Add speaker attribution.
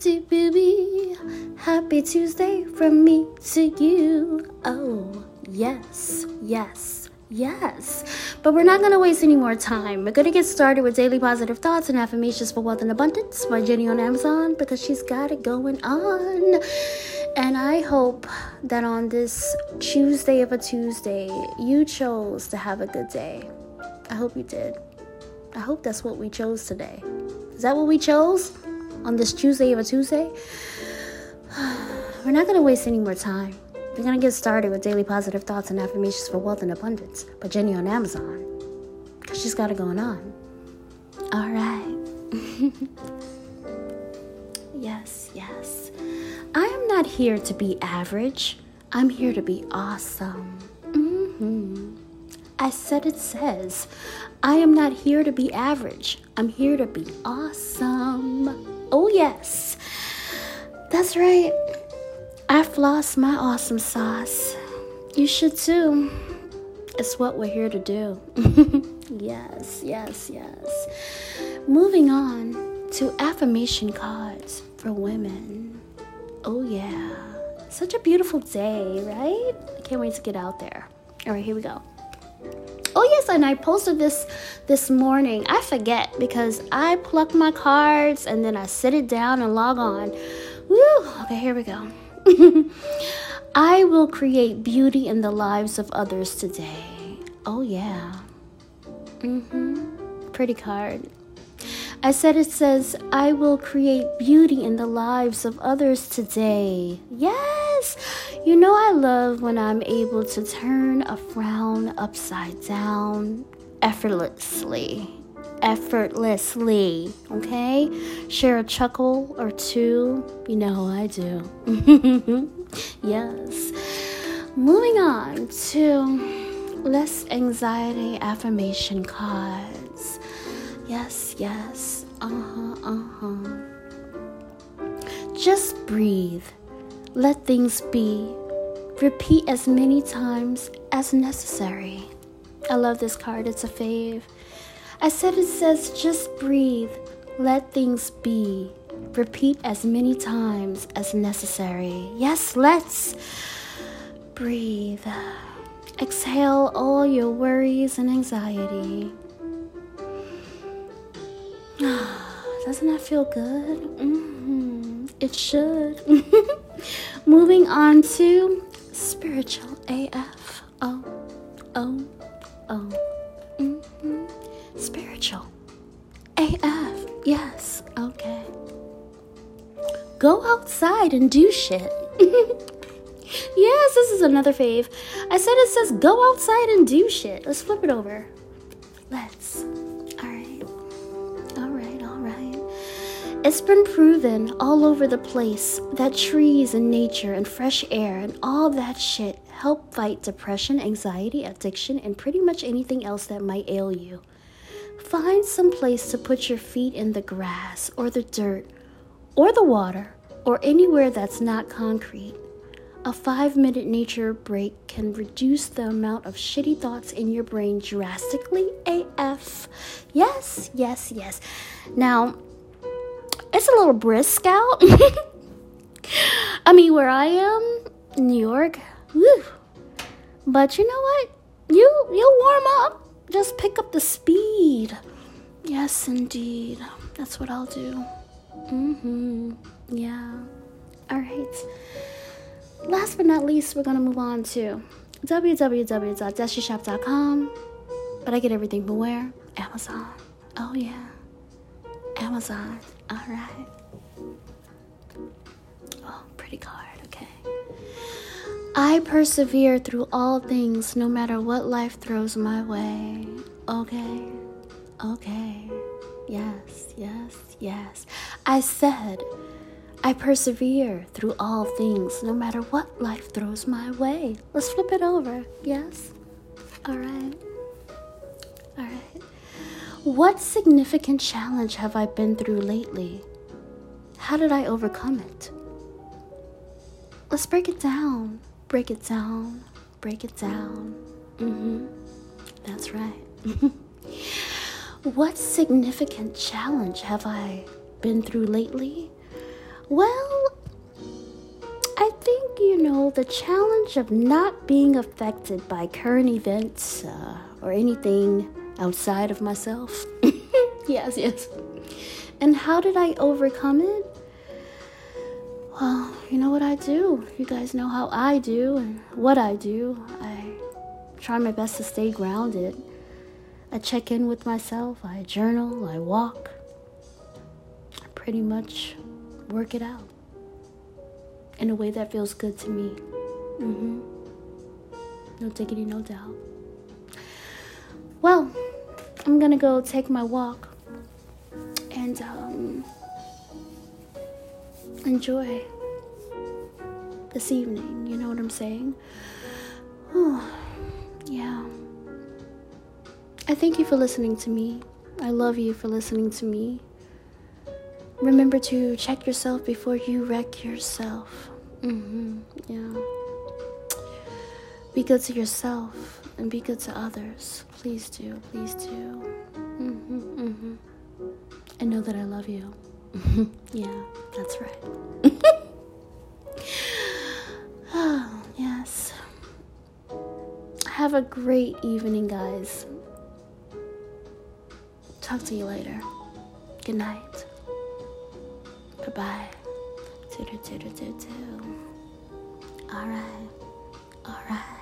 Speaker 1: do booby. Happy Tuesday from me to you. Oh, yes, yes, yes. But we're not going to waste any more time. We're going to get started with daily positive thoughts and affirmations for wealth and abundance by Jenny on Amazon because she's got it going on. And I hope that on this Tuesday of a Tuesday, you chose to have a good day. I hope you did. I hope that's what we chose today. Is that what we chose on this Tuesday of a Tuesday? We're not going to waste any more time. We're going to get started with daily positive thoughts and affirmations for wealth and abundance by Jenny on Amazon. Because she's got it going on. All right. yes, yes. I am not here to be average. I'm here to be awesome. Mm-hmm. I said it says, I am not here to be average. I'm here to be awesome. Oh, yes. That's right. I floss my awesome sauce. You should too. It's what we're here to do. yes, yes, yes. Moving on to affirmation cards for women. Oh, yeah. Such a beautiful day, right? I can't wait to get out there. All right, here we go. Oh yes, and I posted this this morning. I forget because I pluck my cards and then I sit it down and log on. Woo! Okay, here we go. I will create beauty in the lives of others today. Oh yeah. Mhm. Pretty card. I said it says, I will create beauty in the lives of others today. Yes! You know, I love when I'm able to turn a frown upside down effortlessly. Effortlessly, okay? Share a chuckle or two. You know I do. yes. Moving on to less anxiety affirmation cards. Yes, yes. Uh huh, uh huh. Just breathe. Let things be. Repeat as many times as necessary. I love this card, it's a fave. I said it says just breathe. Let things be. Repeat as many times as necessary. Yes, let's breathe. Exhale all your worries and anxiety. Doesn't that feel good? Mm-hmm. It should. Moving on to spiritual AF. Oh, oh, oh. Mm-hmm. Spiritual AF. Yes, okay. Go outside and do shit. yes, this is another fave. I said it says go outside and do shit. Let's flip it over. Let's. It's been proven all over the place that trees and nature and fresh air and all that shit help fight depression, anxiety, addiction, and pretty much anything else that might ail you. Find some place to put your feet in the grass or the dirt or the water or anywhere that's not concrete. A five minute nature break can reduce the amount of shitty thoughts in your brain drastically AF. Yes, yes, yes. Now, it's a little brisk out. I mean, where I am, New York, whew. but you know what? You you'll warm up. Just pick up the speed. Yes, indeed. That's what I'll do. Mm-hmm. Yeah. All right. Last but not least, we're gonna move on to www.destishop.com. But I get everything from where? Amazon. Oh yeah. Amazon. All right. Oh, pretty card. Okay. I persevere through all things, no matter what life throws my way. Okay. Okay. Yes, yes, yes. I said, I persevere through all things, no matter what life throws my way. Let's flip it over. Yes? All right. All right. What significant challenge have I been through lately? How did I overcome it? Let's break it down. Break it down. Break it down. Mm-hmm. That's right. what significant challenge have I been through lately? Well, I think, you know, the challenge of not being affected by current events uh, or anything outside of myself. yes, yes. And how did I overcome it? Well, you know what I do. You guys know how I do and what I do. I try my best to stay grounded. I check in with myself, I journal, I walk. I pretty much work it out in a way that feels good to me. Mm-hmm. No diggity, no doubt. Well, I'm gonna go take my walk and um, enjoy this evening. You know what I'm saying? Oh, yeah. I thank you for listening to me. I love you for listening to me. Remember to check yourself before you wreck yourself. Mm-hmm. Yeah. Be good to yourself and be good to others. Please do. Please do. Mm-hmm, mm-hmm. And know that I love you. yeah, that's right. oh, yes. Have a great evening, guys. Talk to you later. Good night. Bye bye. All right. All right.